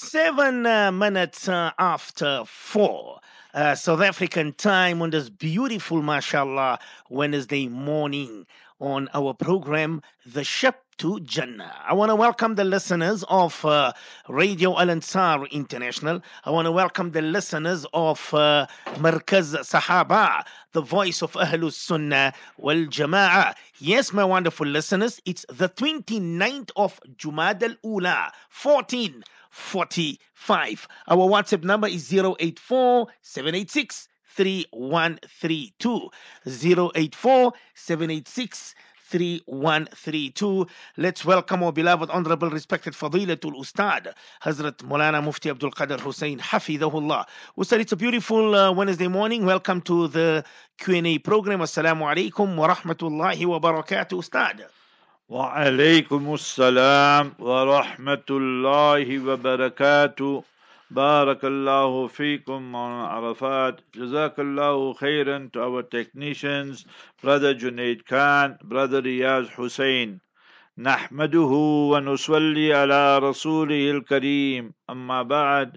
Seven uh, minutes uh, after four. Uh, South African time on this beautiful, mashallah, Wednesday morning on our program, The Ship to Jannah. I want to welcome the listeners of uh, Radio Al Ansar International. I want to welcome the listeners of uh, Sahaba, the voice of Ahlus Sunnah wal Jama'ah. Yes, my wonderful listeners, it's the 29th of Jumad al Ula, 14. 45. Our WhatsApp number is 084 786 3132. 084 786 3132. Let's welcome our beloved, honorable, respected Fadilatul Ustad, Hazrat Mulana Mufti Abdul Qadir Hoosen, Hafidahullah. Ustad, it's a beautiful uh, Wednesday morning. Welcome to the Q&A program. Assalamu alaikum wa rahmatullahi wa barakatuh, Ustad. وعليكم السلام ورحمة الله وبركاته. بارك الله فيكم on Arafat جزاك الله خيرا to our technicians brother Junaid Khan brother Riyaz Hussein نحمده ونصلي على رسوله الكريم. أما بعد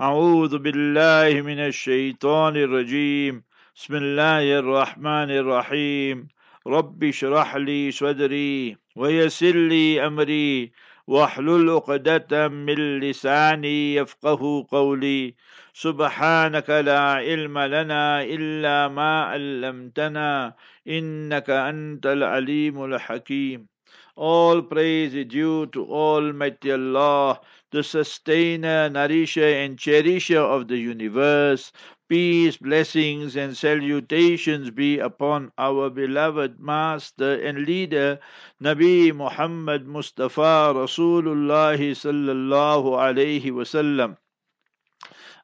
أعوذ بالله من الشيطان الرجيم. بسم الله الرحمن الرحيم. رب اشرح لي صدري. ويسر لي أمري واحلل عقدة من لساني يفقه قولي سبحانك لا علم لنا إلا ما علمتنا إنك أنت العليم الحكيم All praise is due to Almighty Allah, the sustainer, nourisher, and cherisher of the universe. Peace, blessings, and salutations be upon our beloved Master and Leader, Nabi Muhammad Mustafa Rasulullah sallallahu alayhi wasallam.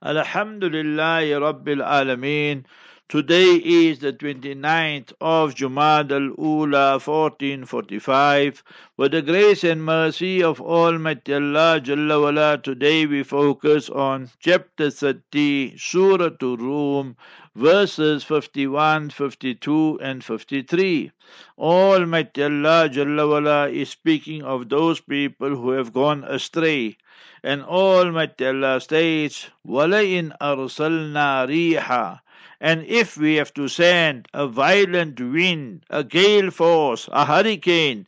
Alhamdulillah Rabbil Alameen. Today is the 29th of Jumad al-Ula 1445. With the grace and mercy of Almighty Allah Jalla wala, today we focus on chapter 30, Surah Rum, verses 51, 52 and 53. Almighty Allah Jalla wala, is speaking of those people who have gone astray. And Almighty Allah states, وَلَئِنْ أَرْسَلْنَا رِيحًا and if we have to send a violent wind, a gale force, a hurricane,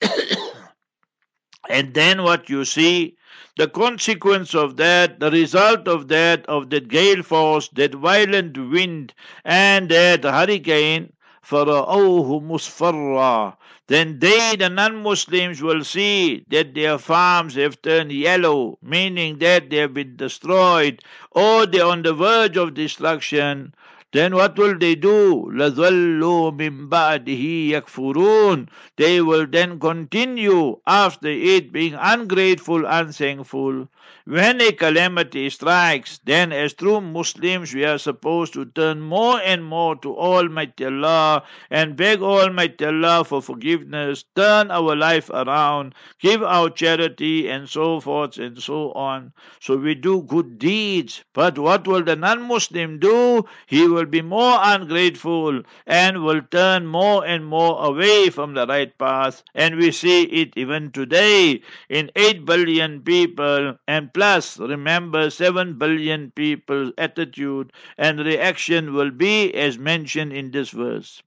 and then what you see, the consequence of that, the result of that, of that gale force, that violent wind, and that hurricane, فَرَأَوْهُ مُصْفَرًّا Then they, the non-Muslims, will see that their farms have turned yellow, meaning that they have been destroyed, or they are on the verge of destruction. Then what will they do? لَظَلُّوا مِن بَعْدِهِ يَكْفُرُونَ They will then continue after it being ungrateful, unthankful. When a calamity strikes, then as true Muslims we are supposed to turn more and more to Almighty Allah and beg Almighty Allah for forgiveness, turn our life around, give our charity and so forth and so on. So we do good deeds. But what will the non-Muslim do? He will be more ungrateful and will turn more and more away from the right path. And we see it even today in 8 billion people and plus remember 7 billion people's attitude and reaction will be as mentioned in this verse.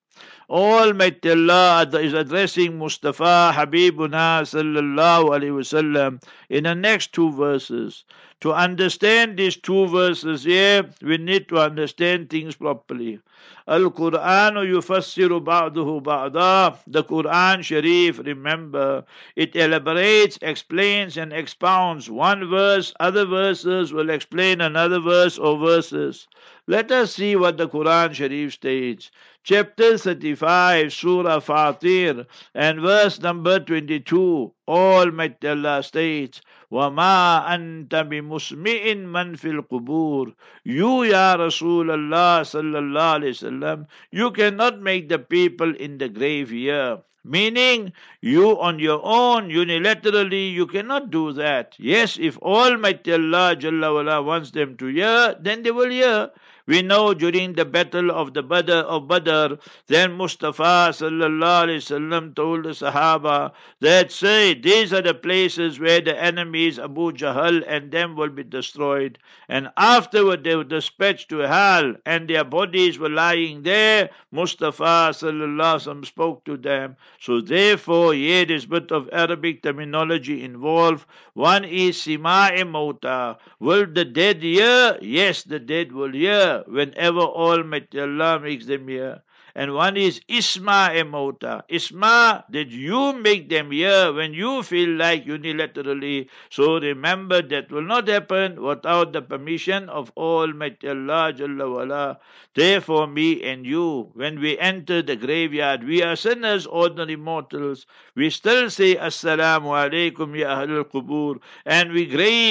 Almighty Allah is addressing Mustafa Habibuna sallallahu alaihi wasallam in the next two verses. To understand these two verses here, we need to understand things properly. Al-Quran yufassiru ba'duhu ba'da. The Quran Sharif, remember, it elaborates, explains and expounds one verse, other verses will explain another verse or verses. Let us see what the Quran Sharif states. Chapter 35, Surah Fatir, and verse number 22. Almighty Allah states, وَمَا أَنْتَ بِمُسْمِئٍ مَنْ فِي الْقُبُورِ You, Ya Rasulullah sallallahu alayhi wasallam, you cannot make the people in the grave hear. Meaning, you on your own, unilaterally, you cannot do that. Yes, if Almighty Allah Jalla wala wants them to hear, then they will hear. We know during the battle of the Badr of Badr, then Mustafa wasallam told the Sahaba that say these are the places where the enemies Abu Jahl and them will be destroyed. And afterward they were dispatched to hell and their bodies were lying there. Mustafa wasallam spoke to them. So therefore, here is bit of Arabic terminology involved. One is Sima'i Mauta. Will the dead hear? Yes, the dead will hear whenever Almighty Allah makes them hear and one is Isma Emota. Isma, that you make them hear when you feel like unilaterally. So remember that will not happen without the permission of Almighty Allah Jalla wala. Therefore, me and you, when we enter the graveyard, we are sinners, ordinary mortals. We still say Assalamu alaikum ya Ahlul Qubur. And we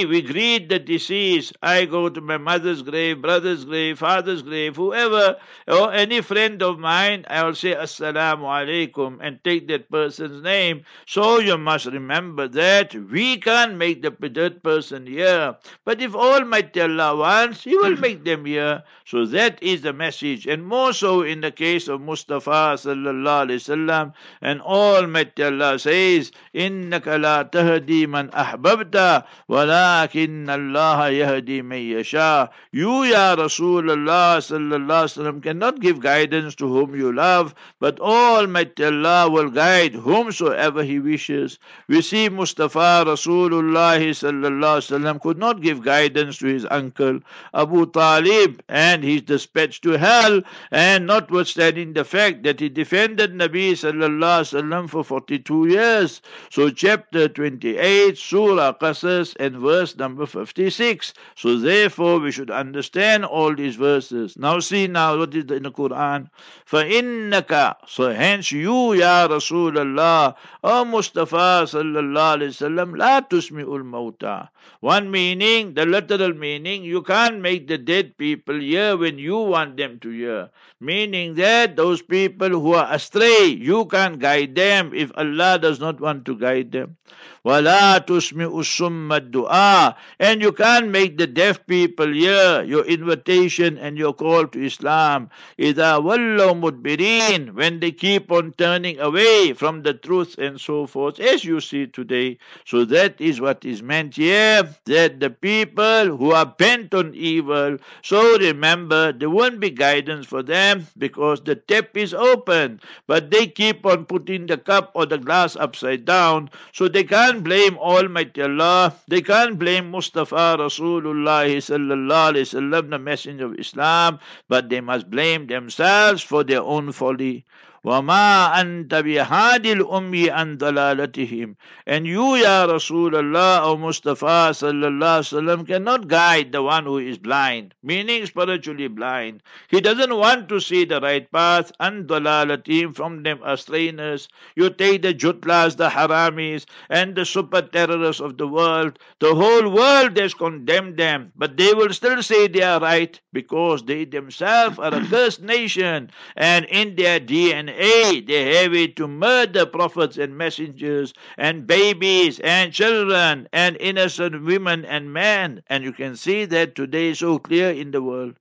we greet the deceased. I go to my mother's grave, brother's grave, father's grave, whoever, or any friend of mine mine, I will say Assalamu alaikum and take that person's name. So you must remember that we can't make the dead person here. But if Almighty Allah wants, He will make them here. So that is the message. And more so in the case of Mustafa sallallahu alaihi wasallam. And Almighty Allah says, إِنَّكَ لَا تَهْدِي مَنْ أَحْبَبْتَ وَلَكِنَّ اللَّهَ يَهْدِي مَن يَشَاءُ You, Ya Rasulullah sallallahu alaihi wasallam, cannot give guidance to whom whom you love, but Almighty Allah will guide whomsoever He wishes. We see Mustafa Rasulullah sallallahu could not give guidance to his uncle Abu Talib, and he's dispatched to hell. And notwithstanding the fact that he defended Nabi sallallahu for 42 years. So chapter 28, Surah Qasas, and verse number 56. So therefore we should understand all these verses. Now see now what is in the Quran. فإنك so hence you يا رسول الله O Mustafa صلى الله عليه وسلم لا تسمع الموتى one meaning the literal meaning you can't make the dead people hear when you want them to hear meaning that those people who are astray you can't guide them if Allah does not want to guide them Wala tusmi usumma dua. And you can't make the deaf people hear your invitation and your call to Islam. Ida wallo mudbirin. When they keep on turning away from the truth and so forth, as you see today. So that is what is meant here, that the people who are bent on evil, so remember, there won't be guidance for them because the tap is open. But they keep on putting the cup or the glass upside down, so they can't can't blame Almighty Allah. They can't blame Mustafa Rasulullah sallallahu alaihi wasallam, the messenger of Islam, but they must blame themselves for their own folly. وما أنت بهادي الأمي عن ضلالتهم and you Ya Rasulullah or Mustafa sallallahu sallam cannot guide the one who is blind meaning spiritually blind he doesn't want to see the right path and ضلالتهم from them astrayness you take the jutlas the haramis and the super terrorists of the world the whole world has condemned them but they will still say they are right because they themselves are a cursed nation and in their DNA aid. They have it to murder prophets and messengers and babies and children and innocent women and men. And you can see that today so clear in the world.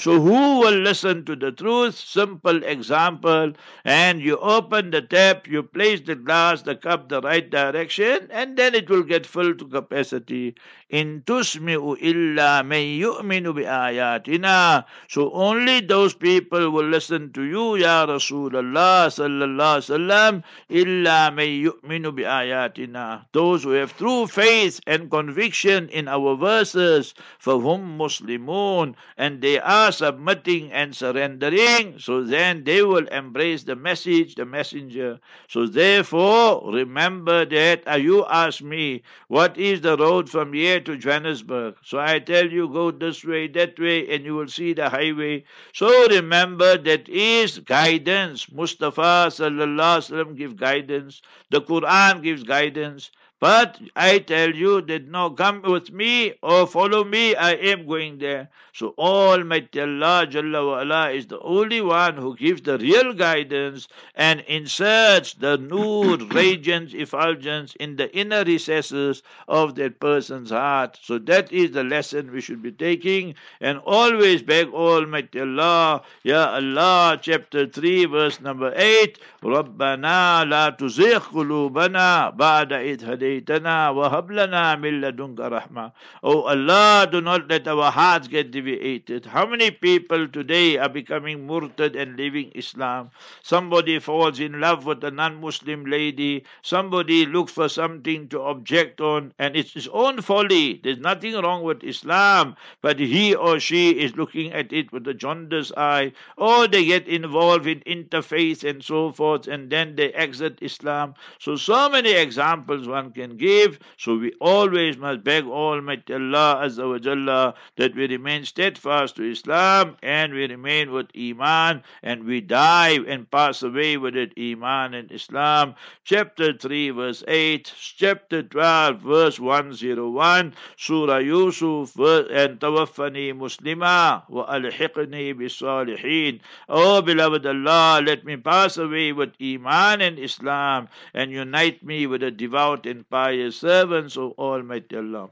So who will listen to the truth? Simple example. And you open the tap, you place the glass, the cup the right direction, and then it will get filled to capacity. In tusmi'u illa man yu'minu bi ayatina. So only those people will listen to you, Ya Rasulullah sallallahu sallam, illa man yu'minu bi ayatina. Those who have true faith and conviction in our verses, for whom Muslimun, and they are submitting and surrendering, so then they will embrace the message, the messenger. So therefore, remember that uh, you ask me, what is the road from here to Johannesburg? So I tell you, go this way, that way, and you will see the highway. So remember that is guidance. Mustafa sallallahu alaihi wasallam gives guidance. The Quran gives guidance. But I tell you that no, come with me or follow me, I am going there. So Almighty Allah Jalla wa ala is the only one who gives the real guidance and inserts the nur, radiance, effulgence in the inner recesses of that person's heart. So that is the lesson we should be taking and always beg Almighty Allah, Ya Allah, chapter 3, verse number 8, ربنا لا تزغ قلوبنا بعد إذ هديتنا وهب لنا من لدنك رحمة. Oh Allah, do not let our hearts get deviated. How many people today are becoming murtad and leaving Islam? Somebody falls in love with a non-Muslim lady. Somebody looks for something to object on, and it's his own folly. There's nothing wrong with Islam, but he or she is looking at it with a jaundiced eye, or they get involved in interfaith and so forth, and then they exit Islam. So, so many examples one can give. So, we always must beg Almighty Allah Azza wa Jalla that we remain steadfast to Islam and we remain with Iman and we die and pass away with it, Iman and Islam. Chapter 3, verse 8, chapter 12, verse 101, Surah Yusuf, and Tawaffani Muslima wa alhiqni bisalihin. Oh, beloved Allah, let me pass away with Iman and Islam and unite me with the devout and pious servants of Almighty Allah.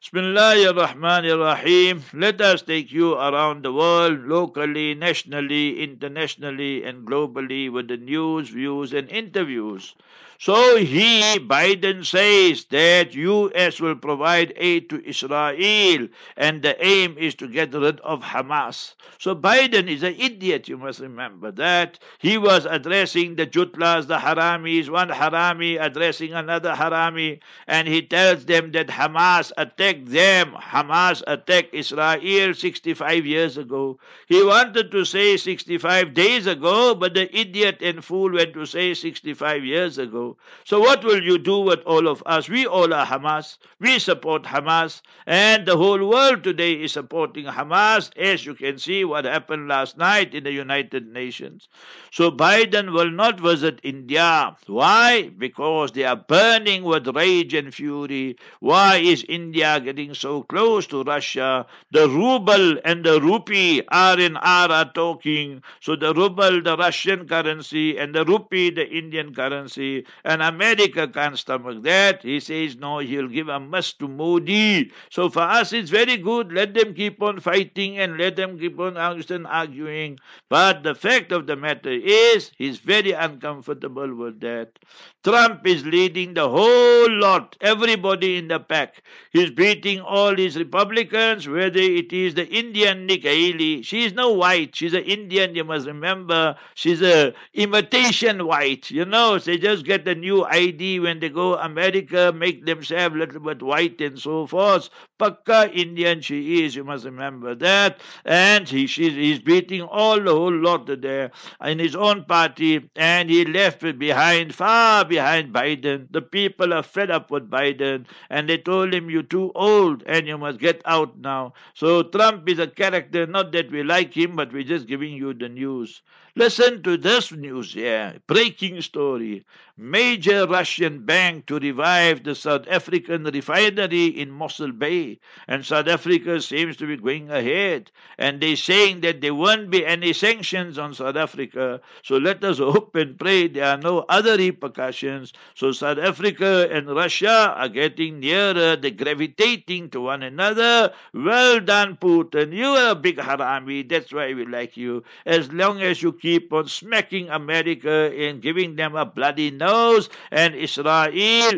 Bismillah ar-Rahman ar-Rahim. Let us take you around the world, locally, nationally, internationally, and globally with the news, views, and interviews. So he, Biden, says that U.S. will provide aid to Israel, and the aim is to get rid of Hamas. So Biden is an idiot, you must remember that. He was addressing the Jutlas, the Haramis, one Harami addressing another Harami, and he tells them that Hamas attacked them. Hamas attacked Israel 65 years ago. He wanted to say 65 days ago, but the idiot and fool went to say 65 years ago. So what will you do with all of us? We all are Hamas. We support Hamas. And the whole world today is supporting Hamas, as you can see what happened last night in the United Nations. So Biden will not visit India. Why? Because they are burning with rage and fury. Why is India getting so close to Russia? The ruble and the rupee are in are talking. So the ruble, the Russian currency, and the rupee, the Indian currency, and America can't stomach that. He says, no, he'll give a must to Modi. So for us, it's very good. Let them keep on fighting and let them keep on arguing. But the fact of the matter is, he's very uncomfortable with that. Trump is leading the whole lot, everybody in the pack. He's beating all these Republicans, whether it is the Indian Nikki Haley. She is no white. She's an Indian, you must remember. She's a imitation white. You know, they just get the new ID when they go America, make themselves a little bit white and so forth. Pakka Indian she is, you must remember that. And he, she's, he's beating all the whole lot there in his own party, and he left behind far behind Biden. The people are fed up with Biden and they told him, You're too old and you must get out now. So Trump is a character, not that we like him, but we're just giving you the news. Listen to this news here. Breaking story. Major Russian bank to revive the South African refinery in Mossel Bay. And South Africa seems to be going ahead. And they're saying that there won't be any sanctions on South Africa. So let us hope and pray there are no other repercussions. So South Africa and Russia are getting nearer, they're gravitating to one another. Well done, Putin. You are a big harami. That's why we like you. As long as you keep on smacking America and giving them a bloody nose and Israel,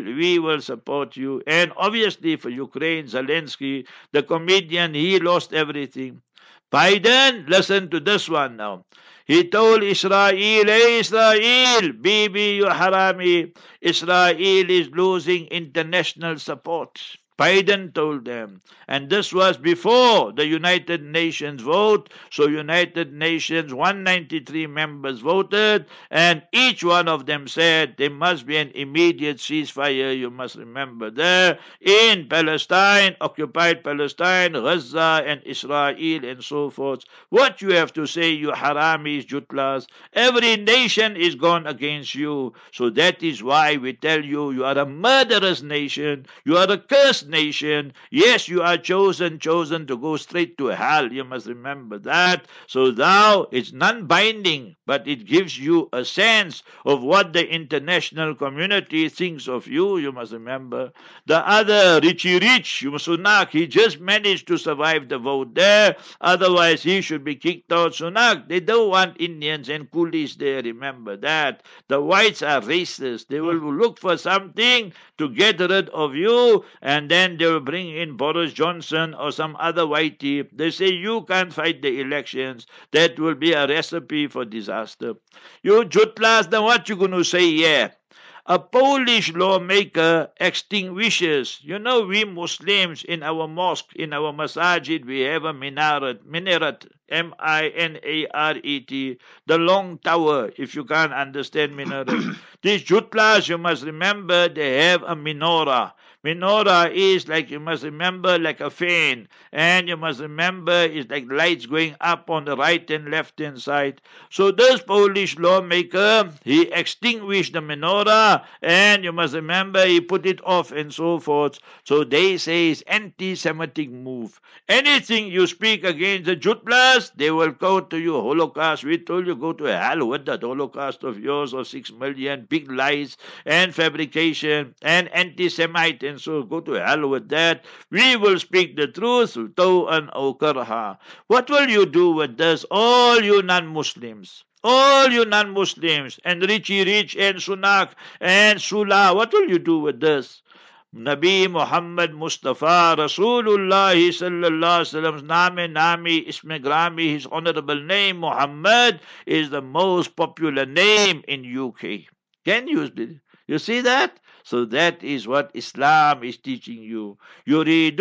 we will support you. And obviously for Ukraine, Zelensky, the comedian, he lost everything. Biden, listen to this one now. He told Israel, Hey Israel, Bibi, you harami. Israel is losing international support. Biden told them. And this was before the United Nations vote. So United Nations 193 members voted and each one of them said there must be an immediate ceasefire. You must remember there in Palestine, occupied Palestine, Gaza and Israel and so forth. What you have to say, you haramis, jutlas. Every nation is gone against you. So that is why we tell you, you are a murderous nation. You are a cursed nation. Yes, you are chosen, chosen to go straight to hell. You must remember that. So thou, it's non-binding, but it gives you a sense of what the international community thinks of you. You must remember. The other, Richie Rich, Sunak, he just managed to survive the vote there. Otherwise, he should be kicked out. Sunak, they don't want Indians and coolies there. Remember that. The whites are racist. They will look for something to get rid of you and then they will bring in Boris Johnson or some other whitey. They say you can't fight the elections. That will be a recipe for disaster. You jutlas, then what you gonna say? Yeah. A Polish lawmaker extinguishes. You know, we Muslims in our mosque, in our masajid, we have a minaret, minaret, M I N A R E T, the long tower, if you can't understand minaret. These jutlas, you must remember, they have a menorah. Menorah is like you must remember like a fan, and you must remember it's like lights going up on the right and left hand side. So this Polish lawmaker he extinguished the menorah, and you must remember he put it off and so forth. So they say it's anti-Semitic move. Anything you speak against the Jutlas, they will go to you Holocaust. We told you go to hell with that Holocaust of yours of six million big lies and fabrication and anti-Semite and so go to hell with that. We will speak the truth, taw'an aw karha. What will you do with this, all you non-Muslims? All you non-Muslims and Richie Rich and Sunak and Sula, what will you do with this? Nabi Muhammad Mustafa Rasulullah sallallahu alaihi name nami isme grami his honorable name Muhammad is the most popular name in UK. Can you you see that? So that is what Islam is teaching you. The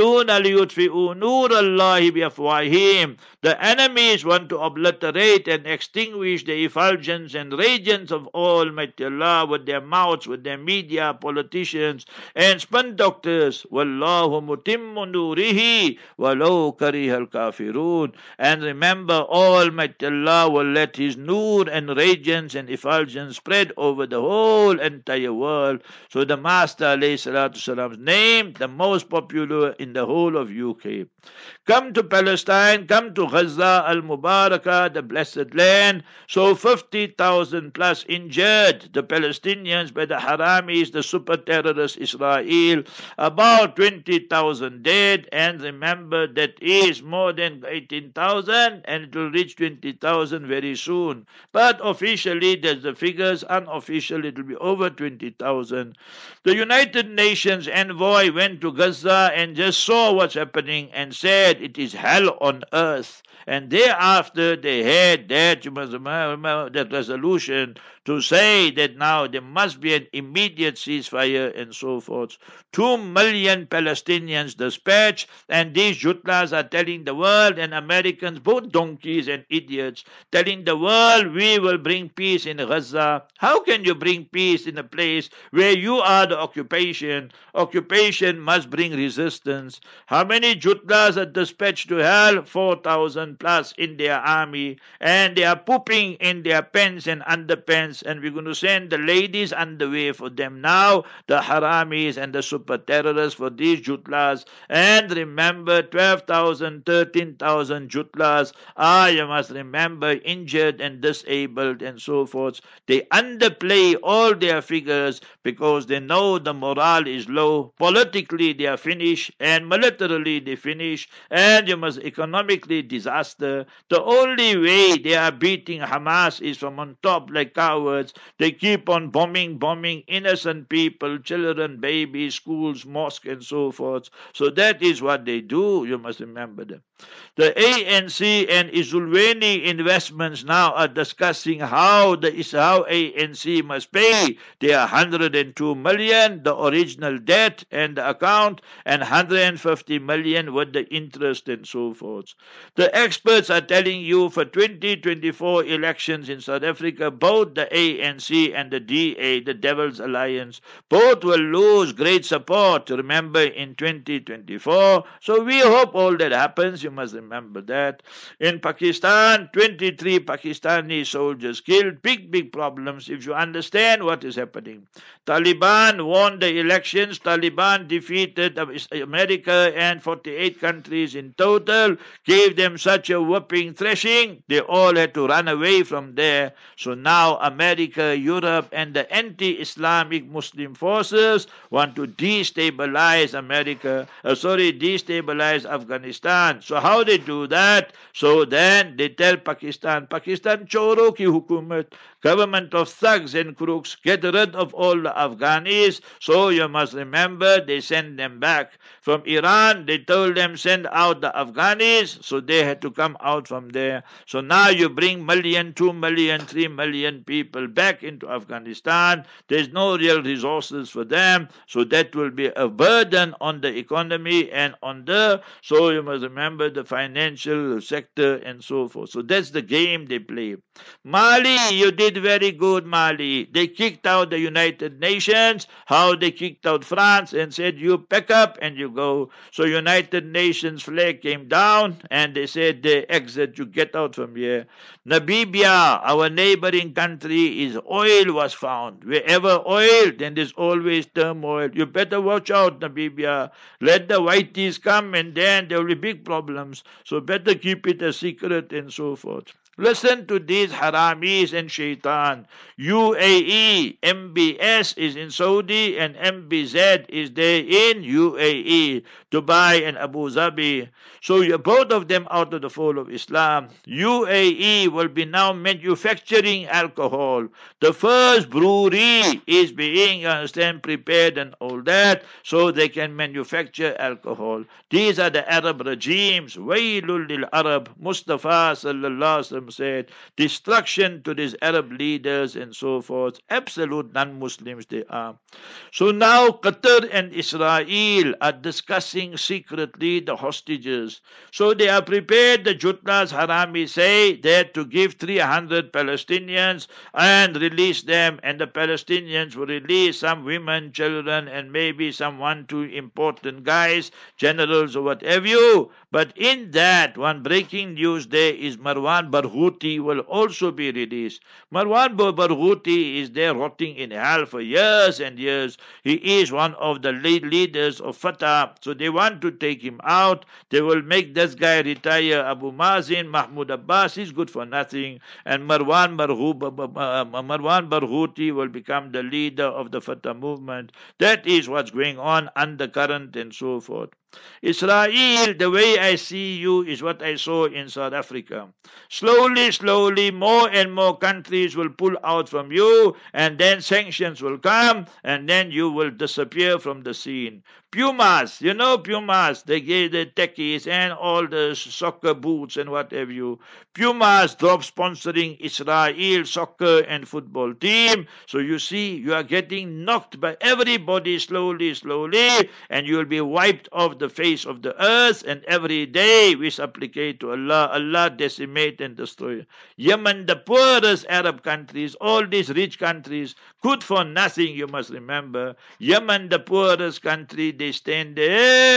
enemies want to obliterate and extinguish the effulgence and radiance of Almighty Allah with their mouths, with their media, politicians, and spin doctors. Nurihi walau kafirun. And remember, Almighty Allah will let His nur and radiance and effulgence spread over the whole entire world so the Master name, the most popular in the whole of UK. Come to Palestine, come to Gaza al Mubarakah, the blessed land. So 50,000 plus injured, the Palestinians by the Haramis, the super terrorist Israel. About 20,000 dead, and remember that is more than 18,000, and it will reach 20,000 very soon. But officially, there's the figures, unofficially, it will be over 20,000. The United Nations envoy went to Gaza and just saw what's happening and said it is hell on earth. And thereafter they had that, that resolution to say that now there must be an immediate ceasefire and so forth. Two million Palestinians dispatched, and these jutlas are telling the world and Americans, both donkeys and idiots, telling the world we will bring peace in Gaza. How can you bring peace in a place where you are the occupation? Occupation must bring resistance. How many jutlas are dispatched to hell? 4,000 plus in their army, and they are pooping in their pants and underpants and we're going to send the ladies underway for them now, the haramis and the super terrorists for these jutlas. And remember, 12,000, 13,000 jutlas are, you must remember, injured and disabled and so forth. They underplay all their figures because they know the morale is low. Politically, they are finished, and militarily, they finish, and you must economically disaster. The only way they are beating Hamas is from on top, like cowards they keep on bombing, bombing innocent people, children, babies, schools, mosques, and so forth. So that is what they do. You must remember them. The ANC and Ezulweni investments now are discussing how the how ANC must pay their 102 million million, the original debt and the account, and 150 million with the interest and so forth. The experts are telling you for 2024 elections in South Africa, both the ANC and the DA, the Devil's Alliance, both will lose great support, remember, in 2024. So we hope all that happens. You must remember that. In Pakistan, 23 Pakistani soldiers killed. Big, big problems if you understand what is happening. Taliban won the elections. Taliban defeated America and 48 countries in total, gave them such a whooping thrashing. They all had to run away from there. So now America, Europe, and the anti Islamic Muslim forces want to destabilize America, uh, sorry, destabilize Afghanistan. So how they do that? So then they tell Pakistan, Pakistan choro ki hukumat, government of thugs and crooks, get rid of all the Afghanis. So you must remember they send them back. From Iran, they told them send out the Afghanis, so they had to come out from there. So now you bring million, two million, three million people back into Afghanistan. There's no real resources for them, so that will be a burden on the economy and on the. So you must remember the financial sector and so forth. So that's the game they play. Mali, you did very good, Mali. They kicked out the United Nations. How they kicked out France and said you pack up and you go. So United Nations flag came down and they said they exit, you get out from here. Namibia, our neighboring country, is oil was found. Wherever oil, then there's always turmoil. You better watch out, Namibia. Let the whiteys come and then there will be big problems. So better keep it a secret and so forth. Listen to these haramis and shaitan. UAE, MBS is in Saudi and MBZ is there in UAE, Dubai and Abu Dhabi. So both of them out of the fold of Islam. UAE will be now manufacturing alcohol. The first brewery is being, you understand, prepared and all that so they can manufacture alcohol. These are the Arab regimes. Waylul lil Arab. Mustafa sallallahu said, destruction to these Arab leaders and so forth. Absolute non Muslims they are. So now Qatar and Israel are discussing secretly the hostages. So they are prepared, the Jutlas Harami say, that to give 300 Palestinians and release them, and the Palestinians will release some women, children, and maybe some one, two important guys, generals, or whatever you. But in that, one breaking news there is Marwan Barghouti will also be released. Marwan Barghouti is there rotting in hell for years and years. He is one of the lead leaders of Fatah. So they want to take him out. They will make this guy retire. Abu Mazin, Mahmoud Abbas is good for nothing. And Marwan, uh, Marwan Barghouti will become the leader of the Fatah movement. That is what's going on undercurrent and so forth. Israel, the way I see you is what I saw in South Africa. Slowly, slowly, more and more countries will pull out from you, and then sanctions will come, and then you will disappear from the scene. Pumas, you know Pumas, they gave the techies and all the soccer boots and whatever you. Pumas drop sponsoring Israel soccer and football team. So you see, you are getting knocked by everybody slowly, slowly, and you will be wiped off the face of the earth. And every day we supplicate to Allah, Allah decimate and destroy. Yemen, the poorest Arab countries, all these rich countries, good for nothing, you must remember. Yemen, the poorest country, they stand there.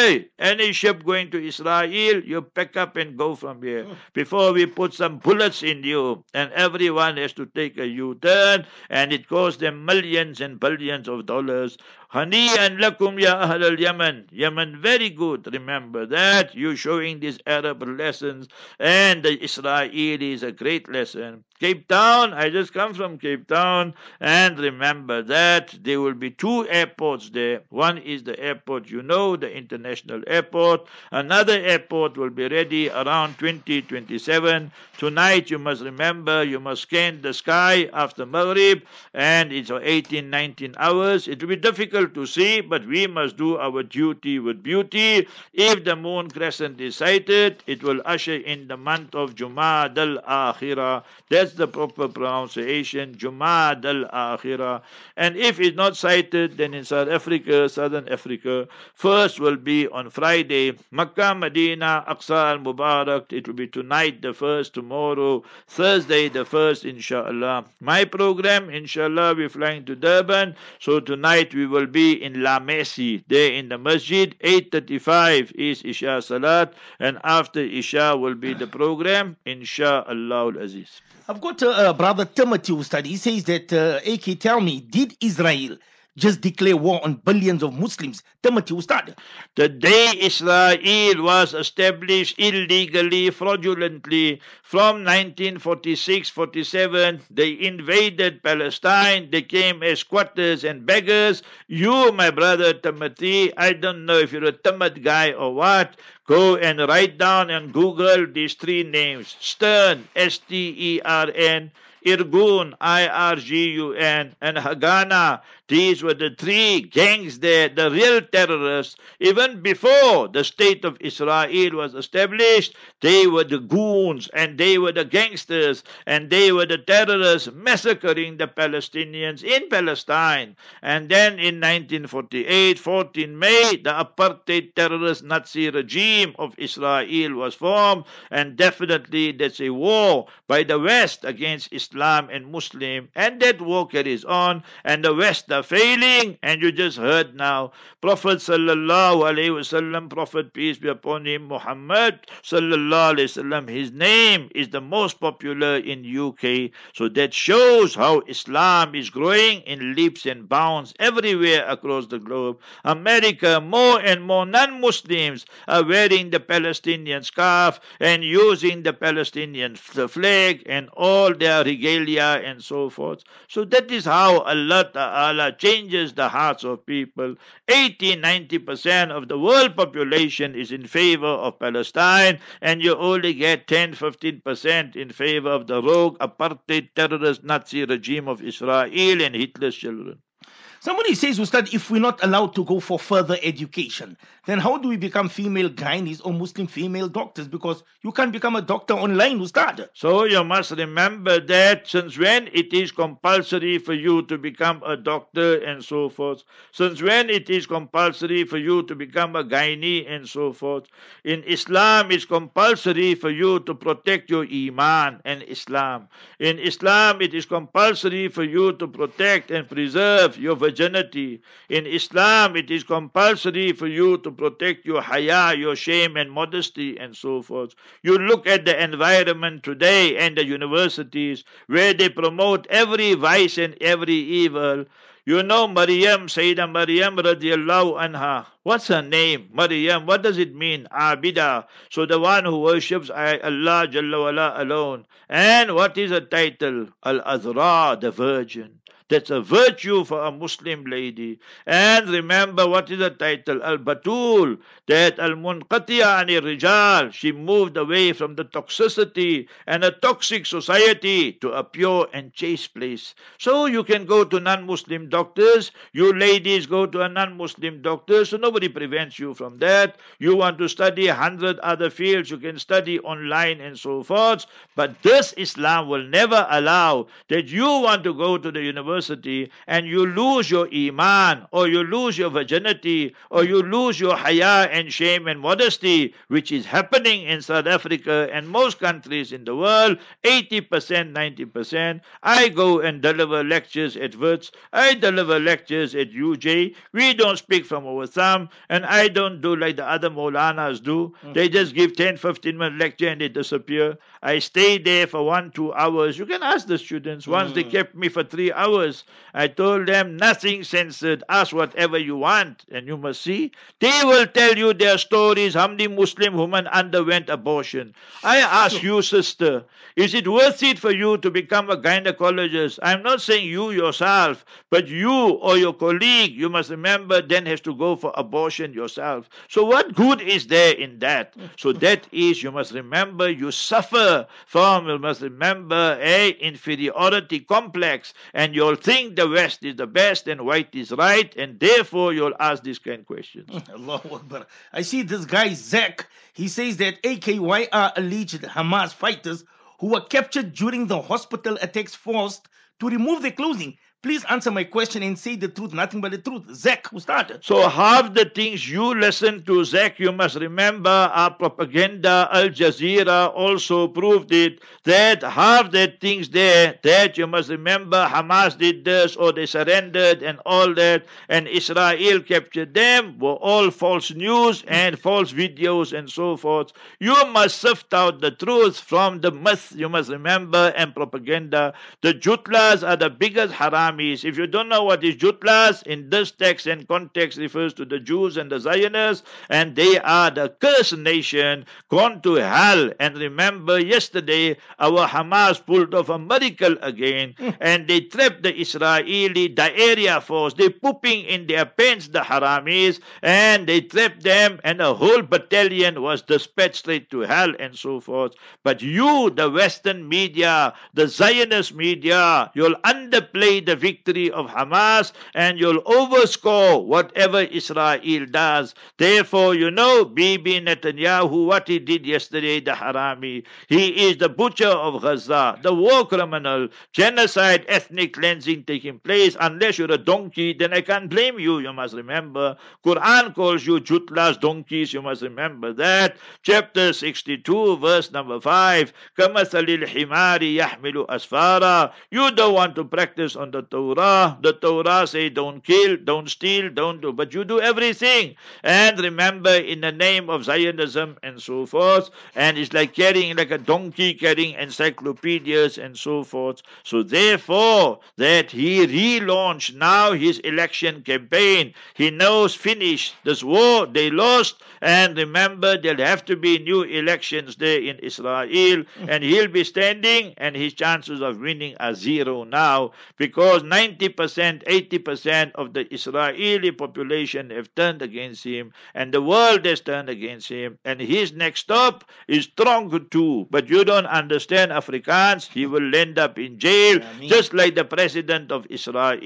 Hey, any ship going to Israel, you pack up and go from here. Hmm. Before we put some bullets in you, and everyone has to take a U-turn, and it costs them millions and billions of dollars. Hani'an lakum ya Ahl al Yemen. Yemen, very good. Remember that. You showing these Arab lessons, and the Israeli is a great lesson. Cape Town, I just come from Cape Town, and remember that there will be two airports there. One is the airport, you know, the international airport. Another airport will be ready around 2027. Tonight, you must remember, you must scan the sky after Maghrib, and it's 18, 19 hours. It will be difficult difficult to see, but we must do our duty with beauty. If the moon crescent is sighted, it will usher in the month of Jumad al-Akhirah. That's the proper pronunciation, Jumad al-Akhirah. And if it's not sighted, then in South Africa, Southern Africa, first will be on Friday, Makkah, Medina, Aqsa al-Mubarak. It will be tonight, the first, tomorrow, Thursday, the first, inshallah. My program, inshallah, we're flying to Durban. So tonight we will be in La Mercy, there in the masjid. 8.35 is Isha Salat. And after Isha will be the program, inshallah al-Aziz. I've got uh, uh, brother Timothy who study. He says that, uh, AK, tell me, did Israel just declare war on billions of Muslims? Timothy who started. The day Israel was established illegally, fraudulently, from 1946 47, they invaded Palestine. They came as squatters and beggars. You, my brother Timothy, I don't know if you're a timid guy or what, Go and write down and Google these three names Stern, S T E R N, Irgun, I R G U N, and Haganah. These were the three gangs there, the real terrorists. Even before the state of Israel was established, they were the goons and they were the gangsters and they were the terrorists massacring the Palestinians in Palestine. And then in 1948, 14 May, the apartheid terrorist Nazi regime of Israel was formed. And definitely that's a war by the West against Islam and Muslim. And that war carries on. And the West are failing. And you just heard now, Prophet sallallahu alaihi wasallam, Prophet peace be upon him, Muhammad sallallahu alaihi wasallam, his name is the most popular in UK. So that shows how Islam is growing in leaps and bounds everywhere across the globe. America, more and more non-Muslims are wearing the Palestinian scarf and using the Palestinian flag and all their regalia and so forth. So that is how Allah Ta'ala changes the hearts of people. 80 90% of the world population is in favor of Palestine, and you only get 10 15% in favor of the rogue apartheid terrorist Nazi regime of Israel and Hitler's children. Somebody says, Ustad, if we're not allowed to go for further education, then how do we become female gynaes or Muslim female doctors? Because you can't become a doctor online, Ustad. So you must remember that since when it is compulsory for you to become a doctor and so forth, since when it is compulsory for you to become a gynae and so forth, in Islam it's compulsory for you to protect your iman and Islam. In Islam it is compulsory for you to protect and preserve your virginity. In Islam, it is compulsory for you to protect your haya, your shame and modesty, and so forth. You look at the environment today and the universities where they promote every vice and every evil. You know Maryam, Sayyida Maryam radiallahu anha. What's her name? Maryam. What does it mean? Abida. So the one who worships Allah Jalla alone. And what is her title? Al-Azra, the virgin. That's a virtue for a Muslim lady. And remember what is the title? Al Batul. That Al Munqatiya ani Rijal. She moved away from the toxicity and a toxic society to a pure and chaste place. So you can go to non Muslim doctors. You ladies go to a non Muslim doctor. So nobody prevents you from that. You want to study a hundred other fields. You can study online and so forth. But this Islam will never allow that you want to go to the university university and you lose your iman or you lose your virginity or you lose your haya and shame and modesty, which is happening in South Africa and most countries in the world, 80%, 90%. I go and deliver lectures at WITS. I deliver lectures at UJ. We don't speak from our thumb and I don't do like the other Maulanas do. Mm. They just give 10, 15 minute lecture and they disappear. I stay there for one, two hours. You can ask the students. Once mm. they kept me for three hours, hours. I told them nothing censored. Ask whatever you want, and you must see. They will tell you their stories. How many Muslim women underwent abortion? I ask you, sister, is it worth it for you to become a gynecologist? I'm not saying you yourself, but you or your colleague, you must remember, then has to go for abortion yourself. So what good is there in that? So that is, you must remember, you suffer from, you must remember a inferiority complex, and your you'll think the West is the best and white is right, and therefore you'll ask these kind of questions. Akbar. I see this guy, Zach. He says that AKY are alleged Hamas fighters who were captured during the hospital attacks forced to remove their clothing Please answer my question and say the truth, nothing but the truth. Zach, who started? So half the things you listen to, Zach, you must remember our propaganda, Al Jazeera also proved it, that half the things there, that you must remember Hamas did this or they surrendered and all that, and Israel captured them, were all false news and false videos and so forth. You must sift out the truth from the myth, you must remember, and propaganda. The Jutlas are the biggest haram if you don't know what is Jutlas, in this text and context refers to the Jews and the Zionists, and they are the cursed nation gone to hell. And remember, yesterday our Hamas pulled off a miracle again, hmm. and they trapped the Israeli diarrhea force. They pooping in their pants, the Haramis, and they trapped them, and a whole battalion was dispatched straight to hell and so forth. But you, the Western media, the Zionist media, you'll underplay the victory of Hamas and you'll overscore whatever Israel does. Therefore, you know, Bibi Netanyahu, what he did yesterday, the Harami. He is the butcher of Gaza, the war criminal, genocide, ethnic cleansing taking place. Unless you're a donkey, then I can't blame you. You must remember. Quran calls you jutlas, donkeys. You must remember that. Chapter 62, verse number 5. كَمَثَلِ الْحِمَارِ يَحْمِلُ أَسْفَارًا You don't want to practice on the Torah. The Torah say don't kill, don't steal, don't do, but you do everything. And remember, in the name of Zionism and so forth, and it's like carrying like a donkey carrying encyclopedias and so forth. So therefore, that he relaunched now his election campaign. He knows finished this war they lost, and remember there'll have to be new elections there in Israel, and he'll be standing, and his chances of winning are zero now because 90%, 80% of the Israeli population have turned against him, and the world has turned against him, and his next stop is Tronk too. But you don't understand Afrikaans, he will end up in jail, just like the president of Israel,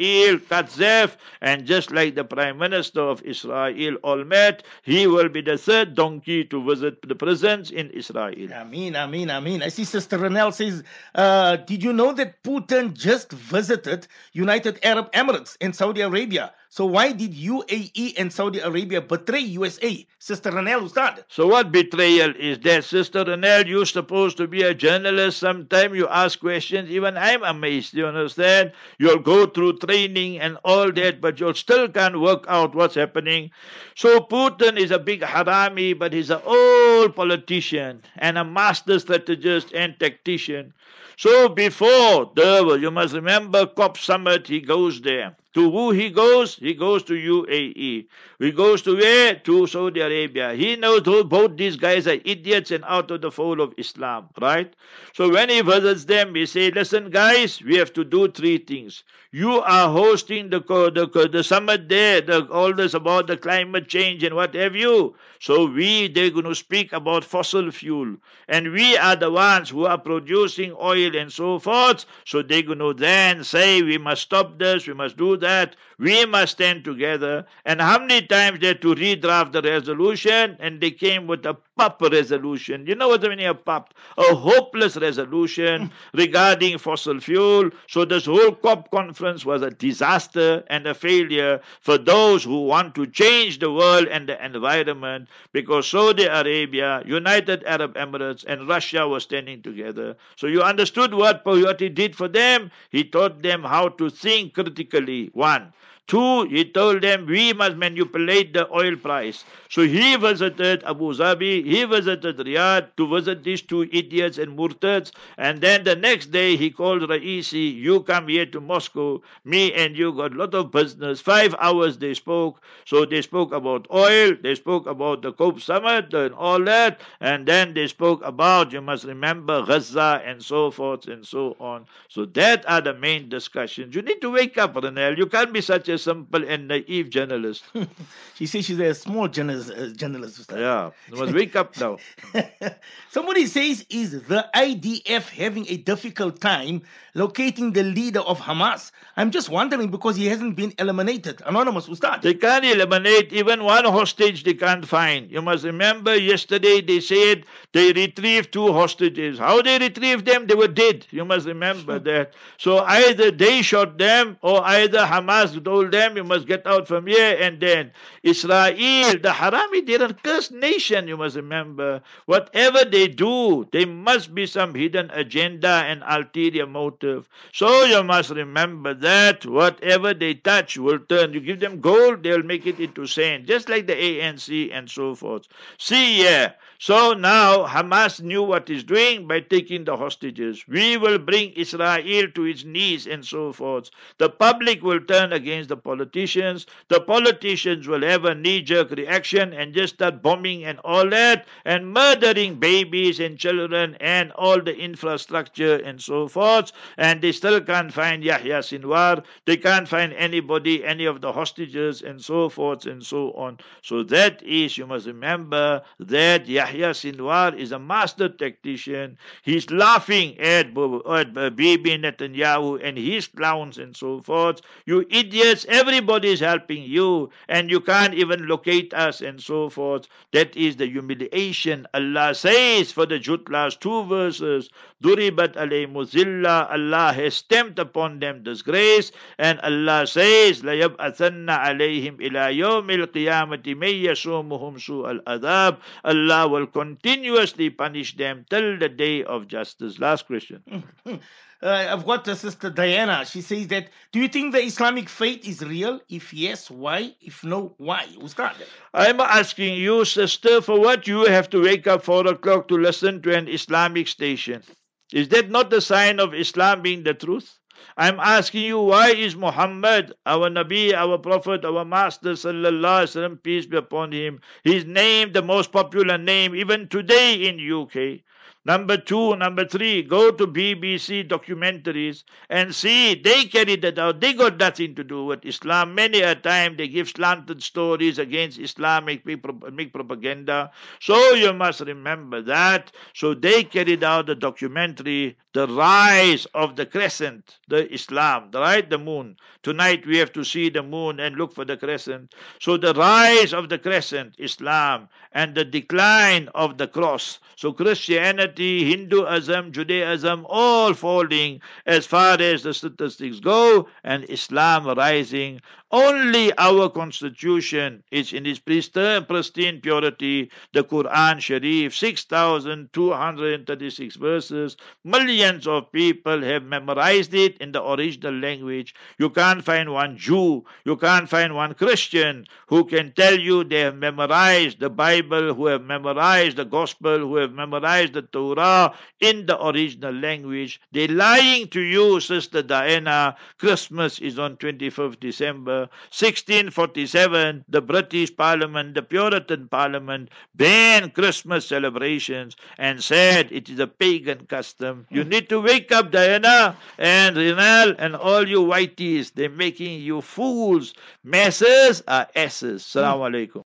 Katsav, and just like the prime minister of Israel, Olmert, he will be the third donkey to visit the prisons in Israel. Amin, Amin, Amin. I see Sister Renelle says, uh, Did you know that Putin just visited United Arab Emirates and Saudi Arabia. So why did UAE and Saudi Arabia betray USA? Sister Ranel, started? So what betrayal is that? Sister Ranel, you're supposed to be a journalist. Sometimes you ask questions. Even I'm amazed. You understand? You'll go through training and all that, but you still can't work out what's happening. So Putin is a big harami, but he's an old politician and a master strategist and tactician. So before the, you must remember COP summit, he goes there. To who he goes? He goes to UAE. He goes to where? To Saudi Arabia. He knows both these guys are idiots and out of the fold of Islam, right? So when he visits them, he say, listen guys, we have to do three things. You are hosting the, the, the summit there, the, all this about the climate change and what have you. So we, they're going to speak about fossil fuel. And we are the ones who are producing oil and so forth. So they're going to then say, we must stop this, we must do that. We must stand together. And how many times they had to redraft the resolution and they came with a PUP resolution. You know what I mean a PUP? A hopeless resolution regarding fossil fuel. So this whole COP conference was a disaster and a failure for those who want to change the world and the environment because Saudi Arabia, United Arab Emirates, and Russia were standing together. So you understood what, he did for them? He taught them how to think critically. One. Two, he told them we must manipulate the oil price. So he visited Abu Dhabi, he visited Riyadh to visit these two idiots and murtads. And then the next day he called Raisi, you come here to Moscow, me and you got a lot of business. Five hours they spoke. So they spoke about oil, they spoke about the COP summit and all that. And then they spoke about, you must remember, Gaza and so forth and so on. So that are the main discussions. You need to wake up, Renel. You can't be such a simple and naive journalist. she says she's a small journalist. Uh, journalist Yeah, you must wake up now. Somebody says, is the IDF having a difficult time locating the leader of Hamas? I'm just wondering because he hasn't been eliminated. Anonymous, Ustad. They can't eliminate even one hostage they can't find. You must remember yesterday they said they retrieved two hostages. How they retrieved them? They were dead. You must remember that. So either they shot them or either Hamas told them you must get out from here and then Israel, the Harami, they're a cursed nation, you must remember. Whatever they do, there must be some hidden agenda and ulterior motive. So you must remember that whatever they touch will turn. You give them gold, they'll make it into sand, just like the ANC and so forth. See, yeah. So now Hamas knew what he's doing by taking the hostages. We will bring Israel to its knees and so forth. The public will turn against the politicians. The politicians will have a knee jerk reaction and just start bombing and all that and murdering babies and children and all the infrastructure and so forth. And they still can't find Yahya Sinwar. They can't find anybody, any of the hostages and so forth and so on. So that is, you must remember that Yahya Yahya Sinwar is a master tactician. He's laughing at, at Bibi Netanyahu and his clowns and so forth. You idiots, everybody is helping you and you can't even locate us and so forth. That is the humiliation Allah says for the Jutlas, two verses. Duribat alayhimu zilla. Allah has stamped upon them disgrace and Allah says, لَيَبْأَثَنَّ عَلَيْهِمْ إِلَى يَوْمِ الْقِيَامَةِ مَنْ يَسُومُهُمْ سُوءَ الْأَذَابِ Allah will continuously punish them till the day of justice. Last question. Uh, I've got a sister Diana. She says that, do you think the Islamic faith is real? If yes, why? If no, why? Ustad. I'm asking you, sister, for what you have to wake up four o'clock to listen to an Islamic station. Is that not the sign of Islam being the truth? I'm asking you, why is Muhammad, our Nabi, our Prophet, our Master, sallallahu alaihi wasallam, peace be upon him, his name, the most popular name, even today in UK? Number two, number three, go to BBC documentaries and see they carried that out. They got nothing to do with Islam. Many a time they give slanted stories against Islamic make propaganda. So you must remember that. So they carried out the documentary, The Rise of the Crescent, the Islam, the right, the moon. Tonight we have to see the moon and look for the crescent. So the rise of the crescent, Islam, and the decline of the cross. So Christianity Hinduism, Judaism, all falling as far as the statistics go, and Islam rising. Only our constitution is in its pristine purity. The Quran Sharif, 6,236 verses. Millions of people have memorized it in the original language. You can't find one Jew, you can't find one Christian who can tell you they have memorized the Bible, who have memorized the Gospel, who have memorized the Torah in the original language. They're lying to you, Sister Diana. Christmas is on 25th December. 1647, the British Parliament, the Puritan Parliament, banned Christmas celebrations and said it is a pagan custom. You need to wake up, Diana and Rinal and all you whiteys. They're making you fools. Masses are asses. Assalamu hmm. alaikum.